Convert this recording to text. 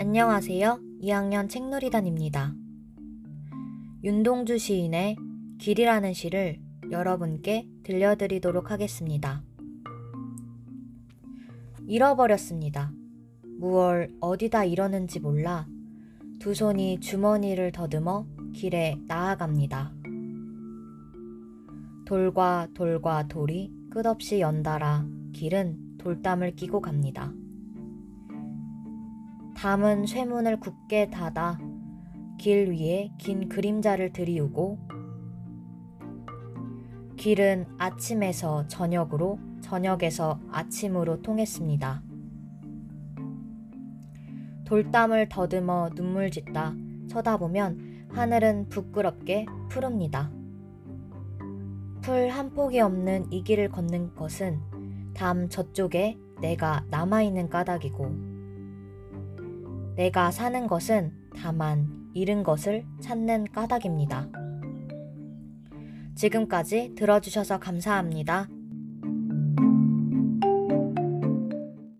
안녕하세요. 2학년 책놀이단입니다. 윤동주 시인의 길이라는 시를 여러분께 들려드리도록 하겠습니다. 잃어버렸습니다. 무얼 어디다 잃었는지 몰라 두 손이 주머니를 더듬어 길에 나아갑니다. 돌과 돌과 돌이 끝없이 연달아 길은 돌담을 끼고 갑니다. 담은 쇠문을 굳게 닫아 길 위에 긴 그림자를 들이우고 길은 아침에서 저녁으로 저녁에서 아침으로 통했습니다. 돌담을 더듬어 눈물 짓다 쳐다보면 하늘은 부끄럽게 푸릅니다. 풀 한 폭이 없는 이 길을 걷는 것은 담 저쪽에 내가 남아있는 까닭이고 내가 사는 것은 다만 잃은 것을 찾는 까닭입니다. 지금까지 들어주셔서 감사합니다.